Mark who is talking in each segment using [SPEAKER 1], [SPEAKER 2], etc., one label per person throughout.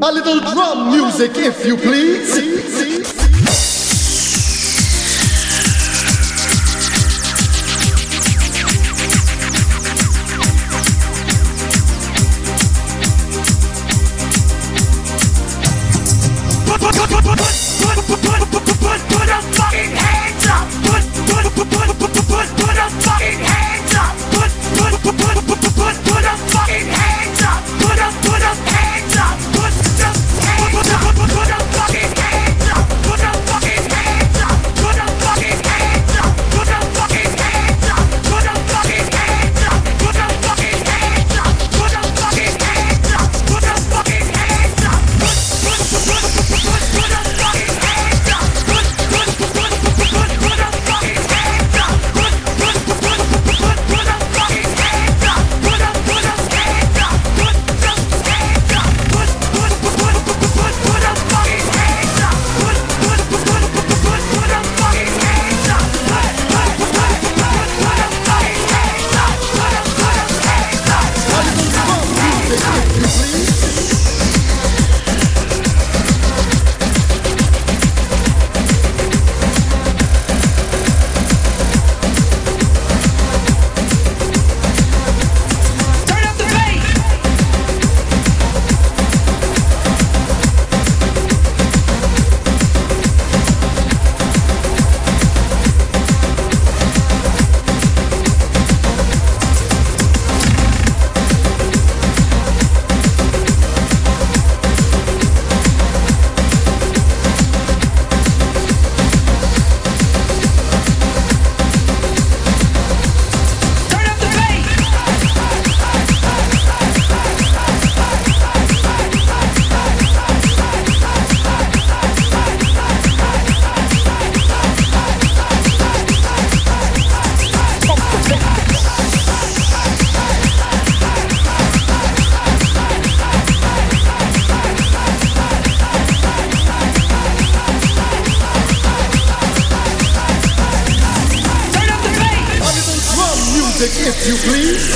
[SPEAKER 1] A little drum music, if you please.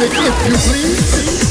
[SPEAKER 1] music if you please.